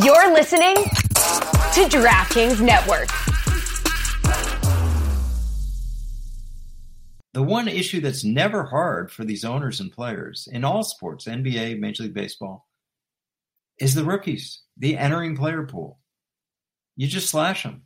You're listening to DraftKings Network. The one issue that's never hard for these owners and players in all sports, NBA, Major League Baseball, is the rookies, the entering player pool. You just slash them.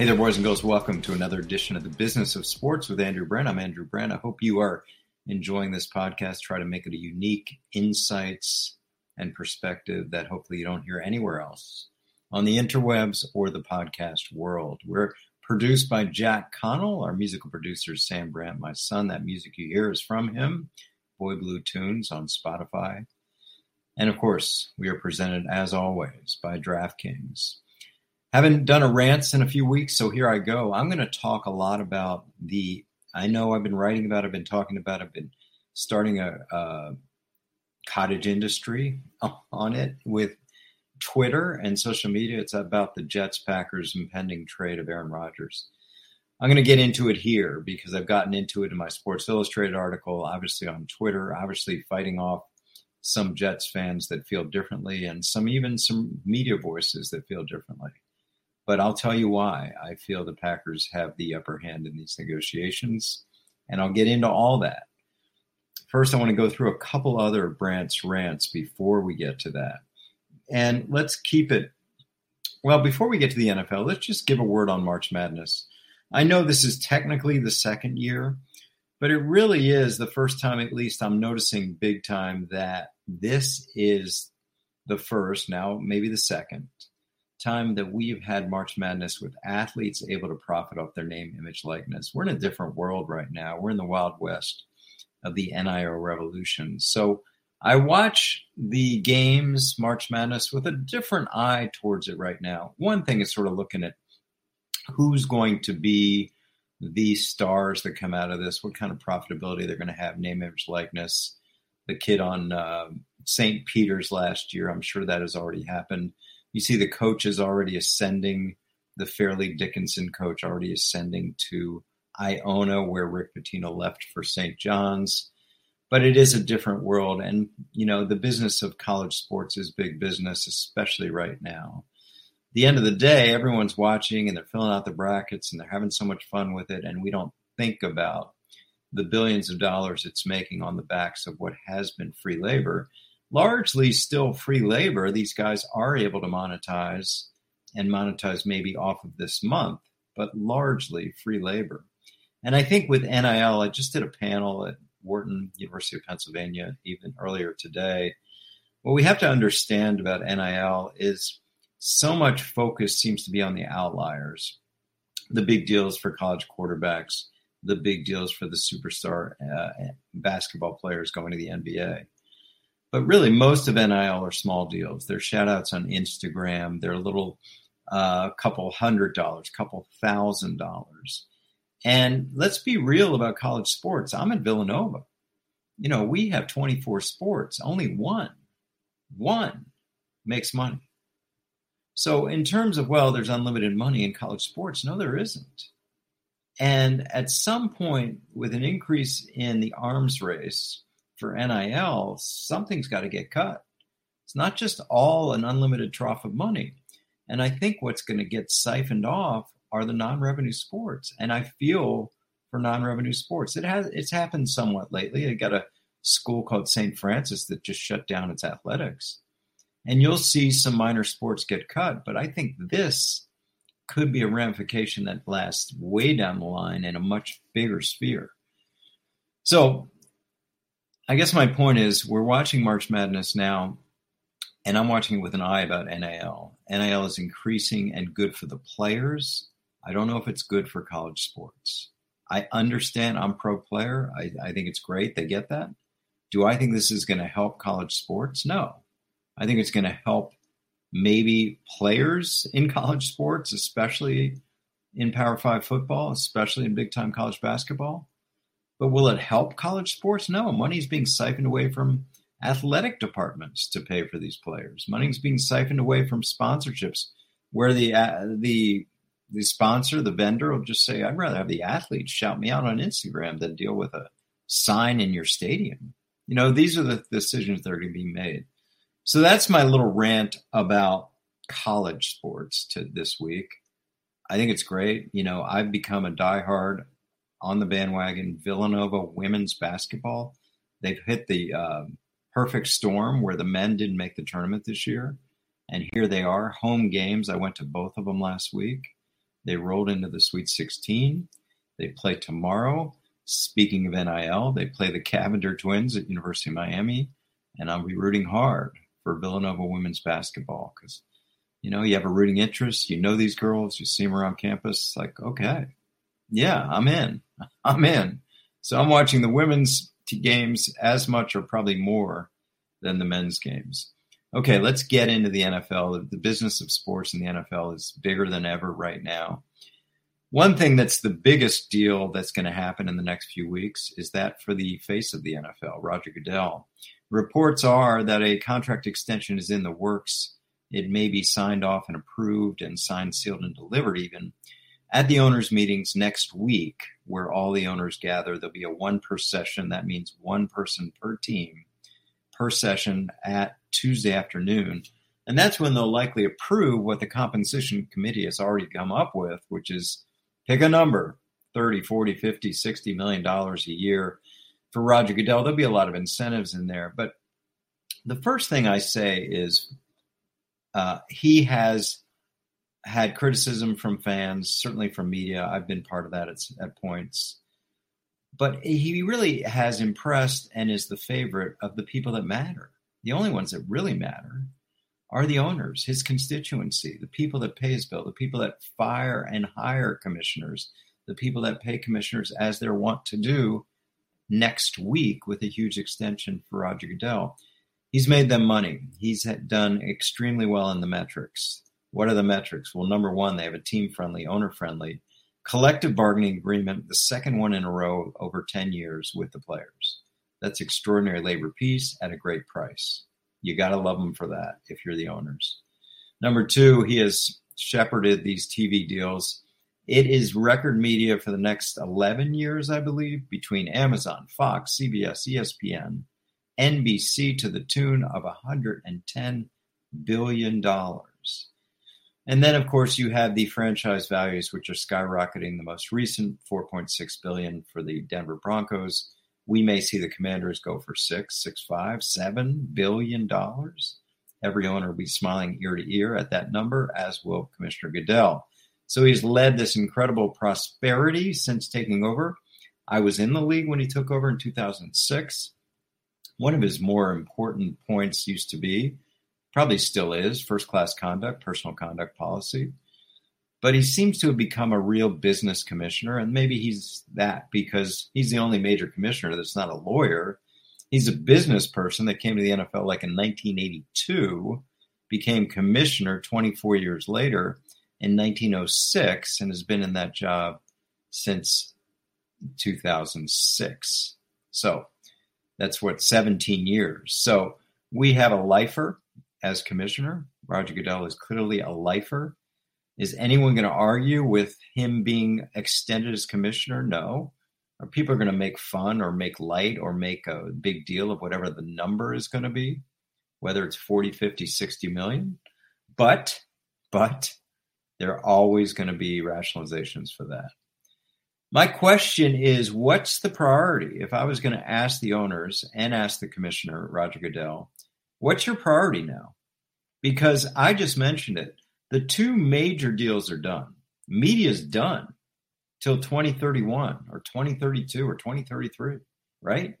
Hey there, boys and girls. Welcome to another edition of the Business of Sports with Andrew Brandt. I'm Andrew Brandt. I hope you are enjoying this podcast. Try to make it a unique insights and perspective that hopefully you don't hear anywhere else on the interwebs or the podcast world. We're produced by Jack Connell. Our musical producer Sam Brandt, my son. That music you hear is from him, Boy Blue Tunes on Spotify. And of course, we are presented as always by DraftKings. Haven't done a rants in a few weeks, so here I go. I'm going to talk a lot about the. I know I've been writing about. I've been talking about. I've been starting a, a cottage industry on it with Twitter and social media. It's about the Jets, Packers, impending trade of Aaron Rodgers. I'm going to get into it here because I've gotten into it in my Sports Illustrated article, obviously on Twitter, obviously fighting off some Jets fans that feel differently and some even some media voices that feel differently. But I'll tell you why I feel the Packers have the upper hand in these negotiations. And I'll get into all that. First, I want to go through a couple other Brandt's rants before we get to that. And let's keep it. Well, before we get to the NFL, let's just give a word on March Madness. I know this is technically the second year, but it really is the first time, at least, I'm noticing big time that this is the first, now maybe the second time that we've had March Madness with athletes able to profit off their name, image, likeness. We're in a different world right now. We're in the wild west of the NIL revolution. So I watch the games, March Madness, with a different eye towards it right now. One thing is sort of looking at who's going to be the stars that come out of this, what kind of profitability they're going to have, name, image, likeness. The kid on uh, St. Peter's last year, I'm sure that has already happened you see the coaches already ascending, the Fairleigh Dickinson coach already ascending to Iona, where Rick Pitino left for St. John's. But it is a different world. And, you know, the business of college sports is big business, especially right now. the end of the day, everyone's watching and they're filling out the brackets and they're having so much fun with it. And we don't think about the billions of dollars it's making on the backs of what has been free labor largely still free labor. These guys are able to monetize and monetize maybe off of this month, but largely free labor. And I think with NIL, I just did a panel at Wharton, University of Pennsylvania, even earlier today. What we have to understand about NIL is so much focus seems to be on the outliers, the big deals for college quarterbacks, the big deals for the superstar uh, basketball players going to the NBA. But really, most of NIL are small deals. They're shout outs on Instagram. They're a little uh, couple hundred dollars, couple thousand dollars. And let's be real about college sports. I'm at Villanova. You know, we have 24 sports, only one, one makes money. So, in terms of, well, there's unlimited money in college sports, no, there isn't. And at some point, with an increase in the arms race, for NIL, something's got to get cut. It's not just all an unlimited trough of money. And I think what's going to get siphoned off are the non-revenue sports. And I feel for non-revenue sports, it has it's happened somewhat lately. I got a school called St. Francis that just shut down its athletics. And you'll see some minor sports get cut, but I think this could be a ramification that lasts way down the line in a much bigger sphere. So I guess my point is we're watching March Madness now, and I'm watching it with an eye about NIL. NIL is increasing and good for the players. I don't know if it's good for college sports. I understand I'm pro player. I, I think it's great. They get that. Do I think this is going to help college sports? No. I think it's going to help maybe players in college sports, especially in Power Five football, especially in big time college basketball. But will it help college sports? No. Money's being siphoned away from athletic departments to pay for these players. Money's being siphoned away from sponsorships, where the uh, the the sponsor, the vendor, will just say, "I'd rather have the athletes shout me out on Instagram than deal with a sign in your stadium." You know, these are the decisions that are going to be made. So that's my little rant about college sports to this week. I think it's great. You know, I've become a diehard on the bandwagon Villanova women's basketball. They've hit the uh, perfect storm where the men didn't make the tournament this year. And here they are, home games. I went to both of them last week. They rolled into the Sweet 16. They play tomorrow. Speaking of NIL, they play the Cavinder twins at University of Miami. And I'll be rooting hard for Villanova women's basketball because you know, you have a rooting interest, you know these girls, you see them around campus, like, okay, yeah, I'm in. I'm in. So I'm watching the women's games as much or probably more than the men's games. Okay, let's get into the NFL. The business of sports in the NFL is bigger than ever right now. One thing that's the biggest deal that's going to happen in the next few weeks is that for the face of the NFL, Roger Goodell. Reports are that a contract extension is in the works it may be signed off and approved and signed, sealed, and delivered even at the owners' meetings next week, where all the owners gather. There'll be a one per session. That means one person per team per session at Tuesday afternoon. And that's when they'll likely approve what the compensation committee has already come up with, which is pick a number 30, 40, 50, 60 million dollars a year for Roger Goodell. There'll be a lot of incentives in there. But the first thing I say is uh, he has had criticism from fans, certainly from media. I've been part of that at, at points. But he really has impressed and is the favorite of the people that matter. The only ones that really matter are the owners, his constituency, the people that pay his bill, the people that fire and hire commissioners, the people that pay commissioners as they're wont to do next week with a huge extension for Roger Goodell. He's made them money. He's done extremely well in the metrics. What are the metrics? Well, number one, they have a team friendly, owner friendly collective bargaining agreement, the second one in a row over 10 years with the players. That's extraordinary labor peace at a great price. You got to love them for that if you're the owners. Number two, he has shepherded these TV deals. It is record media for the next 11 years, I believe, between Amazon, Fox, CBS, ESPN, NBC to the tune of $110 billion. And then, of course, you have the franchise values, which are skyrocketing. The most recent, 4.6 billion for the Denver Broncos. We may see the Commanders go for six, six, five, seven billion dollars. Every owner will be smiling ear to ear at that number, as will Commissioner Goodell. So he's led this incredible prosperity since taking over. I was in the league when he took over in 2006 one of his more important points used to be, probably still is, first class conduct, personal conduct policy. But he seems to have become a real business commissioner, and maybe he's that because he's the only major commissioner that's not a lawyer. He's a business person that came to the NFL like in 1982, became commissioner 24 years later in 1906, and has been in that job since 2006. So that's what 17 years. So we have a lifer as commissioner. Roger Goodell is clearly a lifer. Is anyone going to argue with him being extended as commissioner? No. Are people going to make fun or make light or make a big deal of whatever the number is going to be, whether it's 40, 50, 60 million? But, but there are always going to be rationalizations for that. My question is what's the priority? If I was going to ask the owners and ask the commissioner, Roger Goodell, what's your priority now? Because I just mentioned it. The two major deals are done. Media's done till 2031 or 2032 or 2033, right?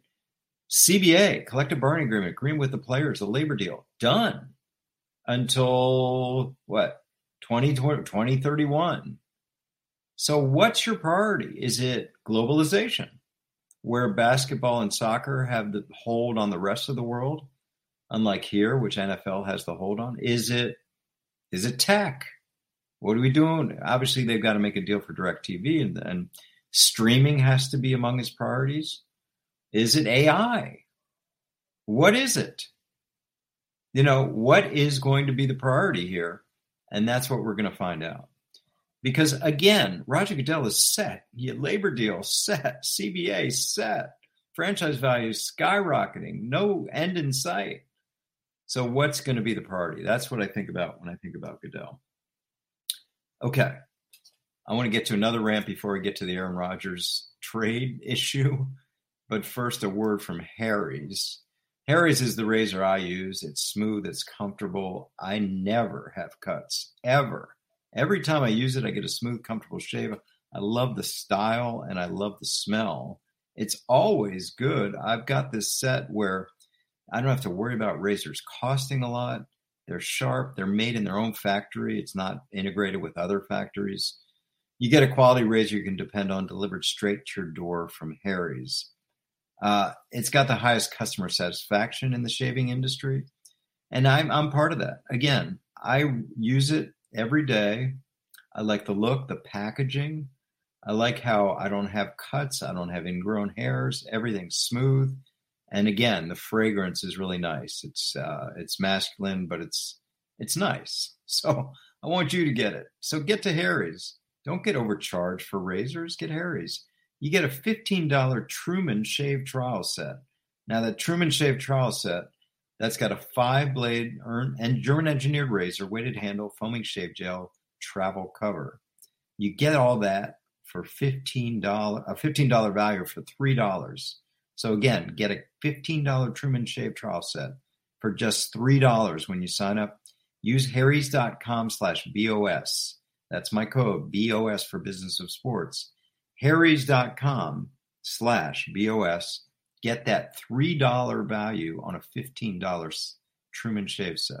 CBA, collective bargaining agreement, agreement with the players, the labor deal, done until what? 2031. So, what's your priority? Is it globalization, where basketball and soccer have the hold on the rest of the world, unlike here, which NFL has the hold on? Is it is it tech? What are we doing? Obviously, they've got to make a deal for DirecTV, and, and Streaming has to be among his priorities. Is it AI? What is it? You know, what is going to be the priority here? And that's what we're going to find out. Because again, Roger Goodell is set. Labor deal set. CBA set. Franchise values skyrocketing. No end in sight. So what's going to be the priority? That's what I think about when I think about Goodell. Okay. I want to get to another rant before we get to the Aaron Rodgers trade issue. But first, a word from Harry's. Harry's is the razor I use. It's smooth, it's comfortable. I never have cuts, ever. Every time I use it, I get a smooth, comfortable shave. I love the style and I love the smell. It's always good. I've got this set where I don't have to worry about razors costing a lot. They're sharp, they're made in their own factory. It's not integrated with other factories. You get a quality razor you can depend on delivered straight to your door from Harry's. Uh, it's got the highest customer satisfaction in the shaving industry. And I'm, I'm part of that. Again, I use it every day. I like the look, the packaging. I like how I don't have cuts, I don't have ingrown hairs. Everything's smooth, and again, the fragrance is really nice. It's uh, it's masculine, but it's it's nice. So I want you to get it. So get to Harry's. Don't get overcharged for razors. Get Harry's. You get a $15 Truman shave trial set. Now that Truman shave trial set that's got a five blade and German engineered razor, weighted handle, foaming shave gel, travel cover. You get all that for $15, a $15 value for $3. So again, get a $15 Truman shave trial set for just $3 when you sign up. Use harrys.com slash BOS. That's my code, BOS for Business of Sports. harrys.com slash BOS get that $3 value on a $15 Truman Shave set.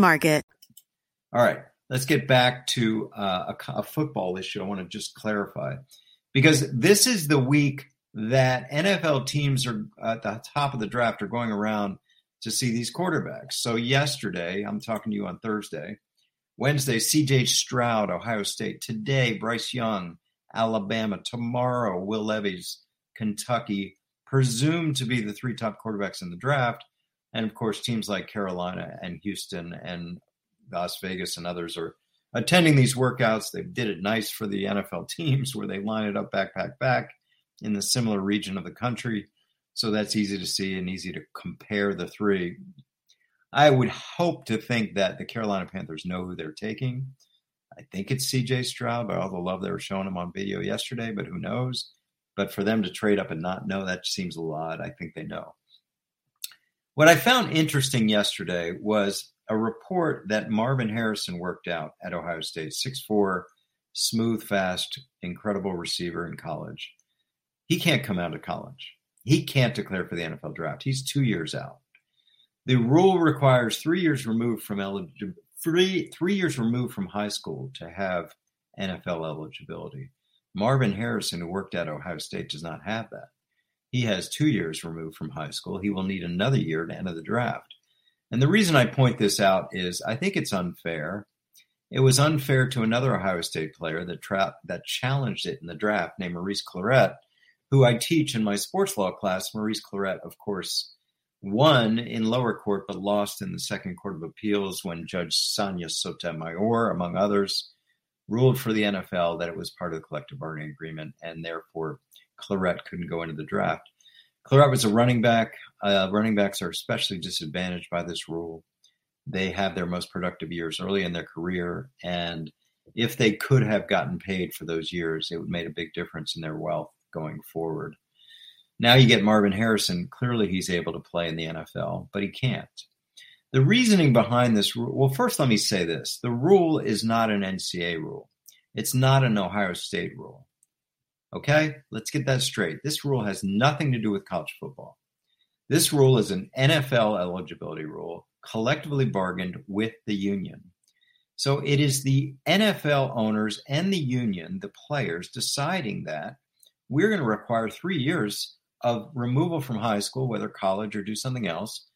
Market. All right, let's get back to uh, a, a football issue. I want to just clarify because this is the week that NFL teams are at the top of the draft are going around to see these quarterbacks. So yesterday, I'm talking to you on Thursday. Wednesday, CJ Stroud, Ohio State. Today, Bryce Young, Alabama. Tomorrow, Will Levis, Kentucky, presumed to be the three top quarterbacks in the draft. And of course, teams like Carolina and Houston and Las Vegas and others are attending these workouts. They did it nice for the NFL teams where they line it up back, back, back in the similar region of the country. So that's easy to see and easy to compare the three. I would hope to think that the Carolina Panthers know who they're taking. I think it's CJ Stroud by all the love they were showing him on video yesterday, but who knows? But for them to trade up and not know, that seems a lot. I think they know. What I found interesting yesterday was a report that Marvin Harrison worked out at Ohio State, 6'4, smooth, fast, incredible receiver in college. He can't come out of college. He can't declare for the NFL draft. He's two years out. The rule requires three years removed from eligibility, three, three years removed from high school to have NFL eligibility. Marvin Harrison, who worked at Ohio State, does not have that. He has two years removed from high school. He will need another year to enter the draft. And the reason I point this out is I think it's unfair. It was unfair to another Ohio State player that tra- that challenged it in the draft, named Maurice Clarett, who I teach in my sports law class. Maurice Clarett, of course, won in lower court but lost in the second court of appeals when Judge Sonia Sotomayor, among others, ruled for the NFL that it was part of the collective bargaining agreement and therefore Clarett couldn't go into the draft. Clarett was a running back. Uh, running backs are especially disadvantaged by this rule. They have their most productive years early in their career, and if they could have gotten paid for those years, it would make a big difference in their wealth going forward. Now you get Marvin Harrison. Clearly, he's able to play in the NFL, but he can't. The reasoning behind this rule well, first, let me say this the rule is not an NCAA rule, it's not an Ohio State rule. Okay, let's get that straight. This rule has nothing to do with college football. This rule is an NFL eligibility rule collectively bargained with the union. So it is the NFL owners and the union, the players, deciding that we're going to require three years of removal from high school, whether college or do something else,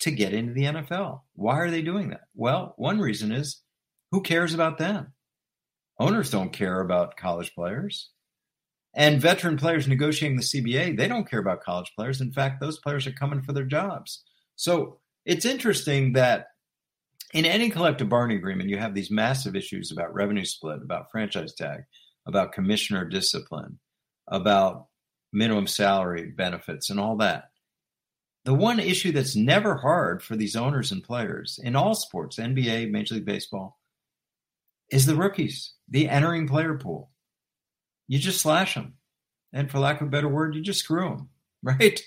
to get into the NFL. Why are they doing that? Well, one reason is who cares about them? Owners don't care about college players. And veteran players negotiating the CBA, they don't care about college players. In fact, those players are coming for their jobs. So it's interesting that in any collective bargaining agreement, you have these massive issues about revenue split, about franchise tag, about commissioner discipline, about minimum salary benefits, and all that. The one issue that's never hard for these owners and players in all sports, NBA, Major League Baseball, is the rookies, the entering player pool. You just slash them. And for lack of a better word, you just screw them, right?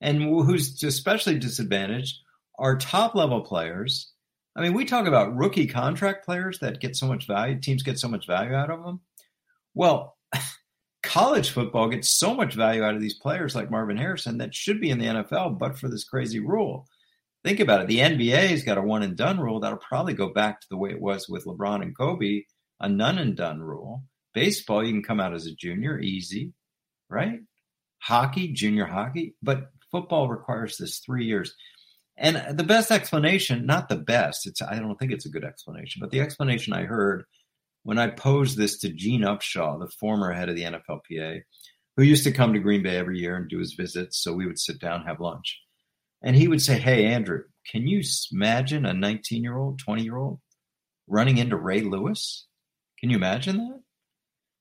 And who's especially disadvantaged are top level players. I mean, we talk about rookie contract players that get so much value, teams get so much value out of them. Well, college football gets so much value out of these players like Marvin Harrison that should be in the NFL, but for this crazy rule. Think about it. The NBA's got a one and done rule that'll probably go back to the way it was with LeBron and Kobe, a none and done rule. Baseball, you can come out as a junior, easy, right? Hockey, junior hockey, but football requires this three years. And the best explanation, not the best, it's I don't think it's a good explanation, but the explanation I heard when I posed this to Gene Upshaw, the former head of the NFLPA, who used to come to Green Bay every year and do his visits, so we would sit down have lunch. And he would say, Hey, Andrew, can you imagine a 19 year old, 20 year old running into Ray Lewis? Can you imagine that?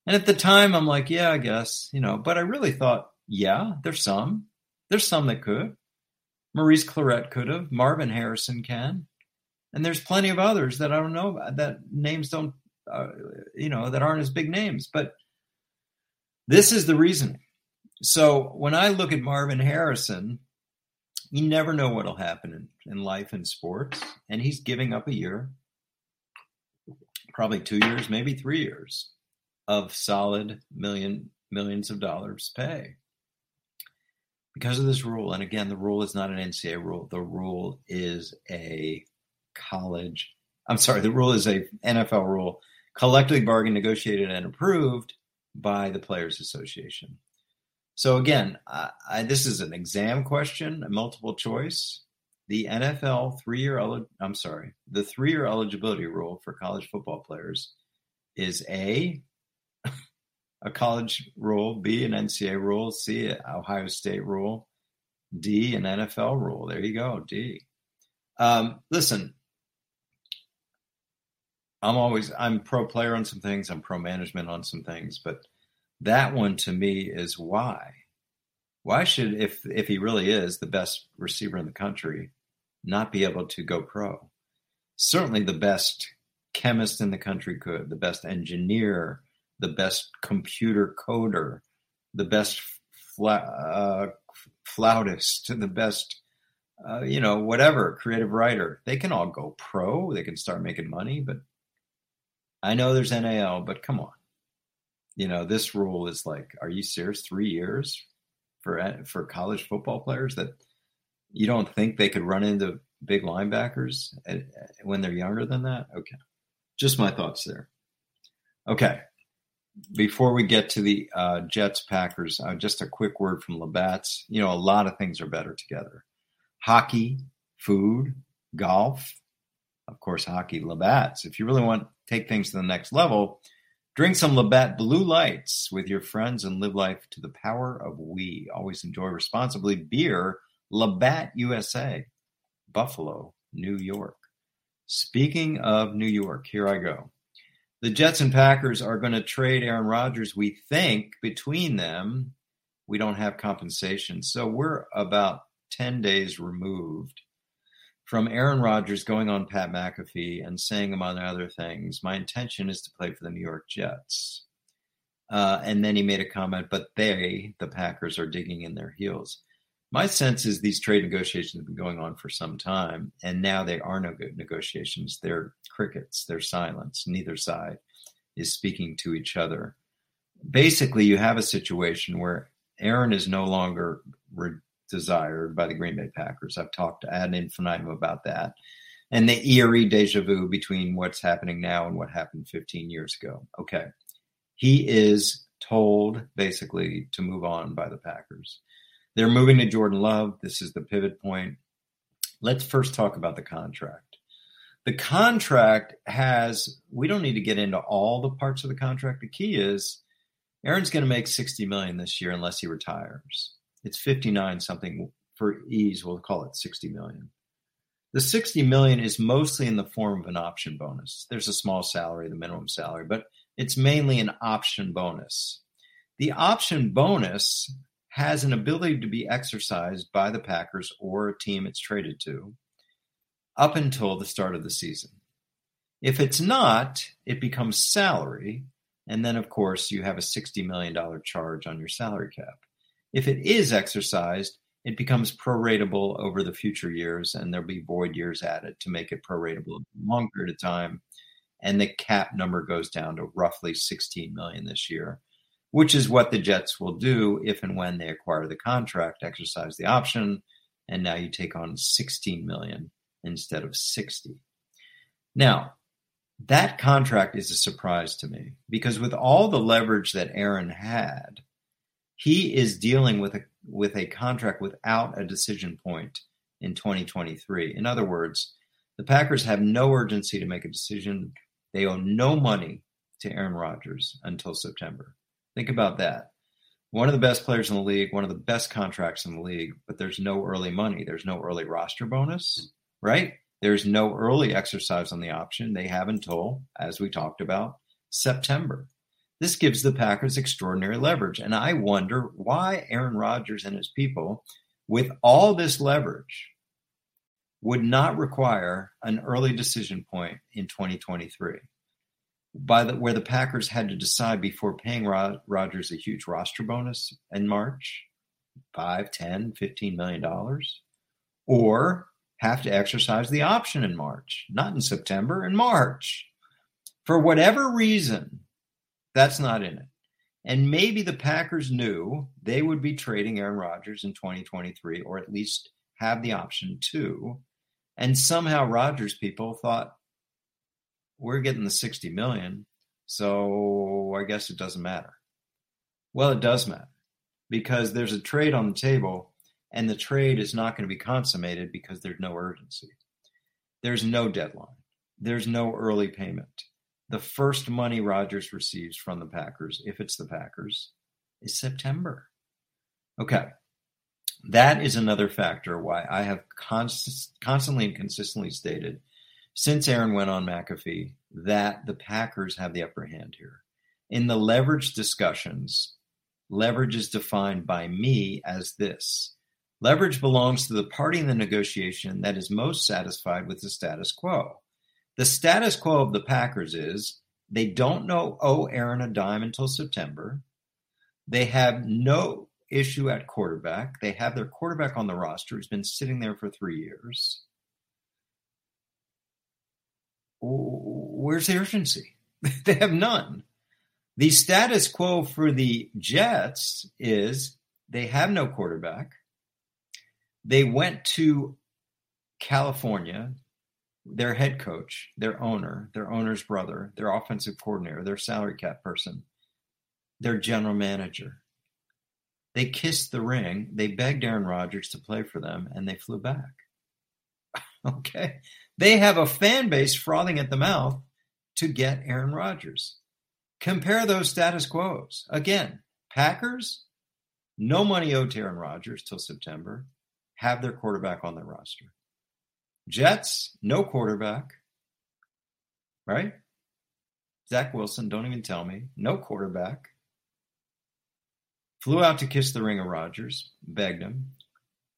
And at the time, I'm like, Yeah, I guess, you know, but I really thought, Yeah, there's some. There's some that could. Maurice Clarett could have. Marvin Harrison can. And there's plenty of others that I don't know about, that names don't, uh, you know, that aren't as big names. But this is the reasoning. So when I look at Marvin Harrison, you never know what'll happen in, in life and sports. And he's giving up a year, probably two years, maybe three years of solid million millions of dollars pay because of this rule, and again, the rule is not an NCAA rule. The rule is a college. I'm sorry, the rule is a NFL rule, collectively bargained, negotiated, and approved by the Players Association. So again, I, I, this is an exam question, a multiple choice. The NFL three-year, I'm sorry, the three-year eligibility rule for college football players is a a college rule, B, an NCAA rule, C, Ohio State rule, D, an NFL rule. There you go, D. Um, listen, I'm always I'm pro player on some things, I'm pro management on some things, but that one to me is why. Why should if if he really is the best receiver in the country, not be able to go pro? Certainly the best chemist in the country could, the best engineer, the best computer coder, the best uh, flautist, the best, uh, you know, whatever, creative writer. They can all go pro. They can start making money. But I know there's NIL, but come on. You know, this rule is like, are you serious? Three years for for college football players that you don't think they could run into big linebackers when they're younger than that? Okay, just my thoughts there. Okay, before we get to the uh, Jets Packers, uh, just a quick word from Labatt's. You know, a lot of things are better together hockey, food, golf, of course, hockey, Labatt's. If you really want to take things to the next level, drink some Labatt Blue Lights with your friends and live life to the power of we. Always enjoy responsibly. Beer, Labatt USA, Buffalo, New York. Speaking of New York, here I go the Jets and Packers are going to trade Aaron Rodgers. We think between them, we don't have compensation. So we're about 10 days removed from Aaron Rodgers going on Pat McAfee and saying, among other things, my intention is to play for the New York Jets. Uh, and then he made a comment, but they, the Packers, are digging in their heels. My sense is these trade negotiations have been going on for some time, and now they are no good negotiations. They're crickets, they're silence. Neither side is speaking to each other. basically, you have a situation where Aaron is no longer re- desired by the Green Bay Packers. I've talked ad infinitum about that. And the eerie deja vu between what's happening now and what happened 15 years ago. Okay. He is told basically to move on by the Packers. They're moving to Jordan Love. This is the pivot point. Let's first talk about the contract. The contract has, we don't need to get into all the parts of the contract. The key is Aaron's going to make 60 million this year unless he retires. It's 59 something for ease, we'll call it 60 million. The 60 million is mostly in the form of an option bonus. There's a small salary, the minimum salary, but it's mainly an option bonus. The option bonus has an ability to be exercised by the Packers or a team it's traded to up until the start of the season. If it's not, it becomes salary. And then, of course, you have a $60 million charge on your salary cap. If it is exercised, it becomes proratable over the future years, and there'll be void years added to make it proratable a long period of time. And the cap number goes down to roughly 16 million this year, which is what the Jets will do if and when they acquire the contract, exercise the option, and now you take on 16 million instead of 60. Now, that contract is a surprise to me because with all the leverage that Aaron had, he is dealing with a with a contract without a decision point in 2023. In other words, the Packers have no urgency to make a decision. They owe no money to Aaron Rodgers until September. Think about that. One of the best players in the league, one of the best contracts in the league, but there's no early money. There's no early roster bonus right? There's no early exercise on the option. They have until, as we talked about, September. This gives the Packers extraordinary leverage. And I wonder why Aaron Rodgers and his people, with all this leverage, would not require an early decision point in 2023 by the, where the Packers had to decide before paying Rod, Rodgers a huge roster bonus in March, 5, 10, 15 million dollars, or have to exercise the option in March, not in September, in March. For whatever reason, that's not in it. And maybe the Packers knew they would be trading Aaron Rodgers in 2023, or at least have the option to. And somehow Rodgers people thought, we're getting the 60 million, so I guess it doesn't matter. Well, it does matter because there's a trade on the table and the trade is not going to be consummated because there's no urgency. There's no deadline. There's no early payment. The first money Rodgers receives from the Packers, if it's the Packers, is September. Okay. That is another factor why I have const- constantly and consistently stated since Aaron went on McAfee that the Packers have the upper hand here. In the leverage discussions, leverage is defined by me as this Leverage belongs to the party in the negotiation that is most satisfied with the status quo. The status quo of the Packers is they don't know owe Aaron a dime until September. They have no issue at quarterback. They have their quarterback on the roster who's been sitting there for three years. Where's the urgency? they have none. The status quo for the Jets is they have no quarterback. They went to California, their head coach, their owner, their owner's brother, their offensive coordinator, their salary cap person, their general manager. They kissed the ring. They begged Aaron Rodgers to play for them, and they flew back. okay. They have a fan base frothing at the mouth to get Aaron Rodgers. Compare those status quos. Again, Packers, no money owed to Aaron Rodgers till September have their quarterback on their roster. Jets, no quarterback, right? Zach Wilson, don't even tell me, no quarterback. Flew out to kiss the ring of Rodgers, begged him.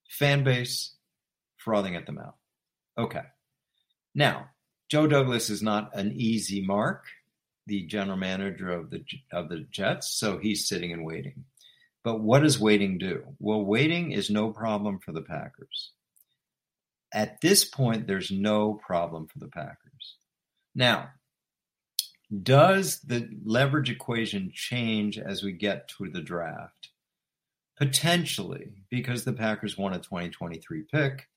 Fan base frothing at the mouth. Okay. Now, Joe Douglas is not an easy mark, the general manager of the of the Jets, so he's sitting and waiting. But what does waiting do? Well, waiting is no problem for the Packers. At this point, there's no problem for the Packers. Now, Does the leverage equation change as we get to the draft? Potentially, because the Packers want a 2023 pick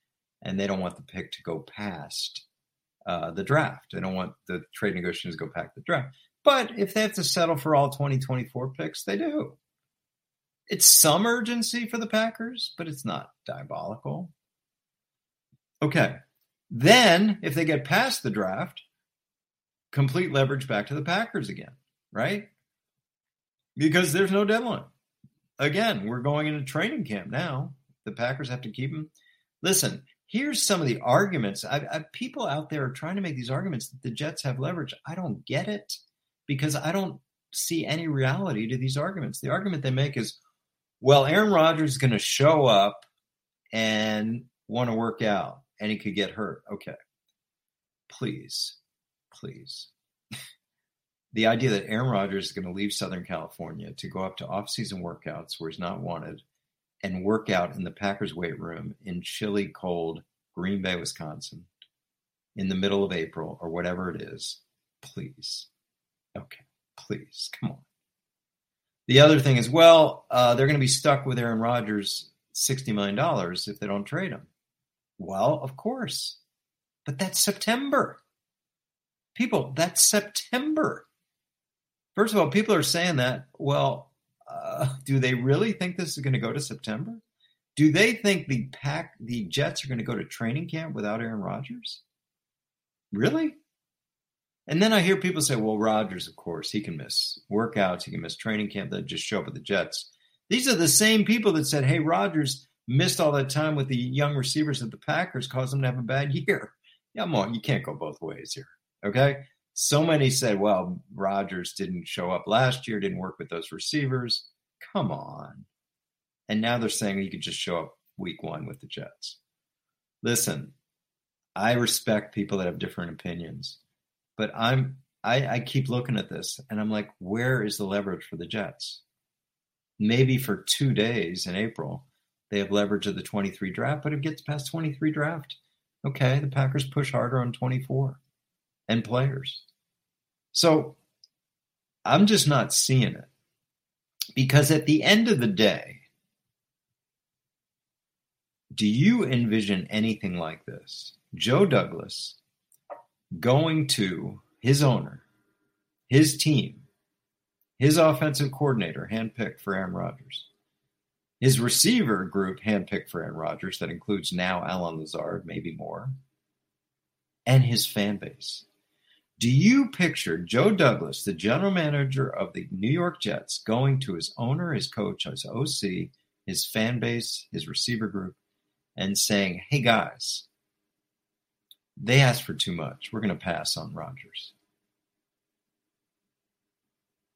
and they don't want the pick to go past uh, the draft. They don't want the trade negotiations to go past the draft. But if they have to settle for all 2024 picks, they do. It's some urgency for the Packers, but it's not diabolical. Okay. Then, if they get past the draft, complete leverage back to the Packers again, right? Because there's no deadline. Again, we're going into training camp now. The Packers have to keep him. Listen, here's some of the arguments. I, I, people out there are trying to make these arguments that the Jets have leverage. I don't get it because I don't see any reality to these arguments. The argument they make is, well, Aaron Rodgers is going to show up and want to work out and he could get hurt. Okay. Please, please. the idea that Aaron Rodgers is going to leave Southern California to go up to off-season workouts where he's not wanted and work out in the Packers weight room in chilly, cold Green Bay, Wisconsin, in the middle of April or whatever it is, please. Okay, please, come on. The other thing is, well, uh, they're going to be stuck with Aaron Rodgers $60 million if they don't trade him. Well, of course. But that's September. People, that's September. First of all, people are saying that. Well, uh, do they really think this is going to go to September? Do they think the pack, the Jets are going to go to training camp without Aaron Rodgers? Really? And then I hear people say, well, Rodgers, of course, he can miss workouts, he can miss training camp, that just show up at the Jets. These are the same people that said, hey, Rodgers, missed all that time with the young receivers at the Packers caused them to have a bad year. Yeah, on, you can't go both ways here. Okay. So many said, well, Rodgers didn't show up last year, didn't work with those receivers. Come on. And now they're saying he could just show up week one with the Jets. Listen, I respect people that have different opinions, but I'm I, I keep looking at this and I'm like, where is the leverage for the Jets? Maybe for two days in April, they have leverage of the 23 draft, but it gets past 23 draft. Okay, the Packers push harder on 24 and players. So I'm just not seeing it. Because at the end of the day, do you envision anything like this? Joe Douglas going to his owner, his team, his offensive coordinator, handpicked for Aaron Rodgers, his receiver group, handpicked for Aaron Rodgers, that includes now Allen Lazard, maybe more, and his fan base. Do you picture Joe Douglas, the general manager of the New York Jets, going to his owner, his coach, his OC, his fan base, his receiver group, and saying, hey guys, they asked for too much. We're going to pass on Rodgers.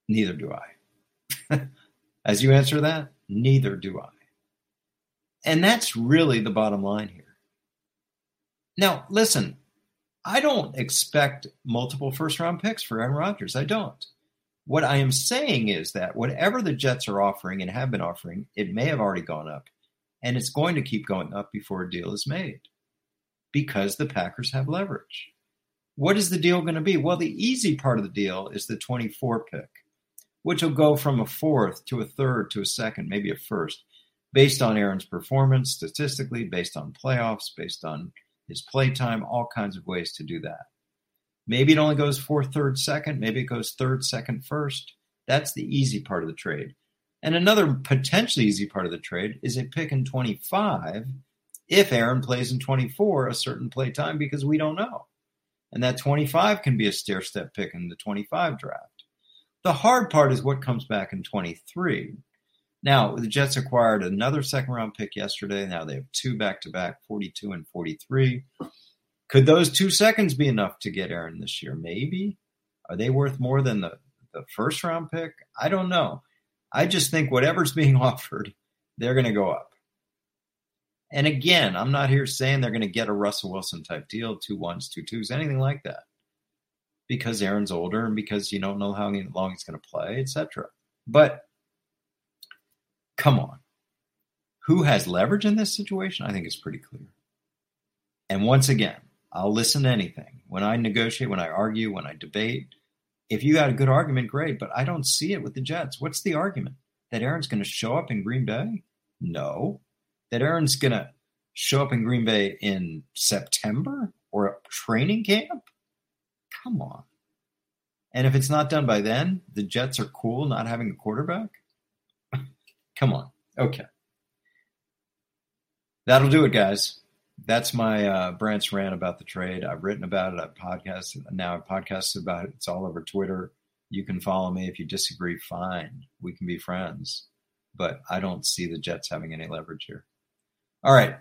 Neither do I. As you answer that, Neither do I. And that's really the bottom line here. Now, listen, I don't expect multiple first round picks for Aaron Rodgers. I don't. What I am saying is that whatever the Jets are offering and have been offering, it may have already gone up. And it's going to keep going up before a deal is made because the Packers have leverage. What is the deal going to be? Well, the easy part of the deal is the 24 pick which will go from a fourth to a third to a second, maybe a first, based on Aaron's performance statistically, based on playoffs, based on his play time, all kinds of ways to do that. Maybe it only goes fourth, third, second. Maybe it goes third, second, first. That's the easy part of the trade. And another potentially easy part of the trade is a pick in 25 if Aaron plays in 24 a certain play time because we don't know. And that 25 can be a stair step pick in the 25 draft. The hard part is what comes back in 23. Now, the Jets acquired another second round pick yesterday. Now they have two back to back, 42 and 43. Could those two seconds be enough to get Aaron this year? Maybe. Are they worth more than the, the first round pick? I don't know. I just think whatever's being offered, they're going to go up. And again, I'm not here saying they're going to get a Russell Wilson type deal, two ones, two twos, anything like that because Aaron's older and because you don't know how long he's going to play, etc. But come on. Who has leverage in this situation? I think it's pretty clear. And once again, I'll listen to anything. When I negotiate, when I argue, when I debate, if you got a good argument, great, but I don't see it with the Jets. What's the argument? That Aaron's going to show up in Green Bay? No. That Aaron's going to show up in Green Bay in September or a training camp? Come on. And if it's not done by then, the Jets are cool not having a quarterback? Come on. Okay. That'll do it, guys. That's my uh, Brandt's rant about the trade. I've written about it. I've podcasted. Now I've podcasted about it. It's all over Twitter. You can follow me. If you disagree, fine. We can be friends. But I don't see the Jets having any leverage here. All right.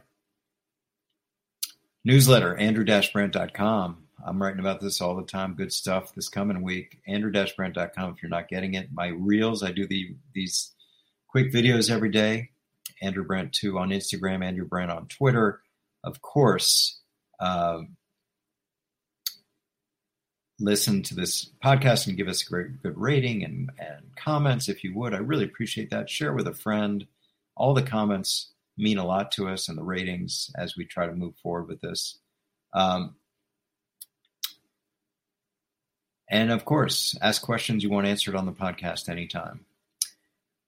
Newsletter, andrew-brandt.com. I'm writing about this all the time. Good stuff this coming week. Andrew-brandt.com if you're not getting it. My reels, I do the these quick videos every day. Andrew Brandt too on Instagram, Andrew Brandt on Twitter. Of course, uh, listen to this podcast and give us a great good rating and, and comments if you would. I really appreciate that. Share with a friend. All the comments mean a lot to us and the ratings as we try to move forward with this. Um, and of course, ask questions you want answered on the podcast anytime.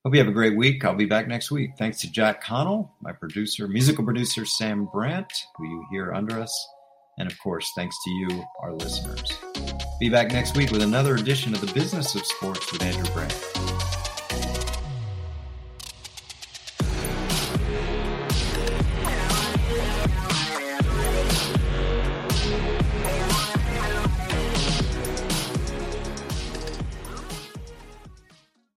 Hope you have a great week. I'll be back next week. Thanks to Jack Connell, my producer, musical producer Sam Brandt, who you hear under us. And of course, thanks to you, our listeners. Be back next week with another edition of the Business of Sports with Andrew Brandt.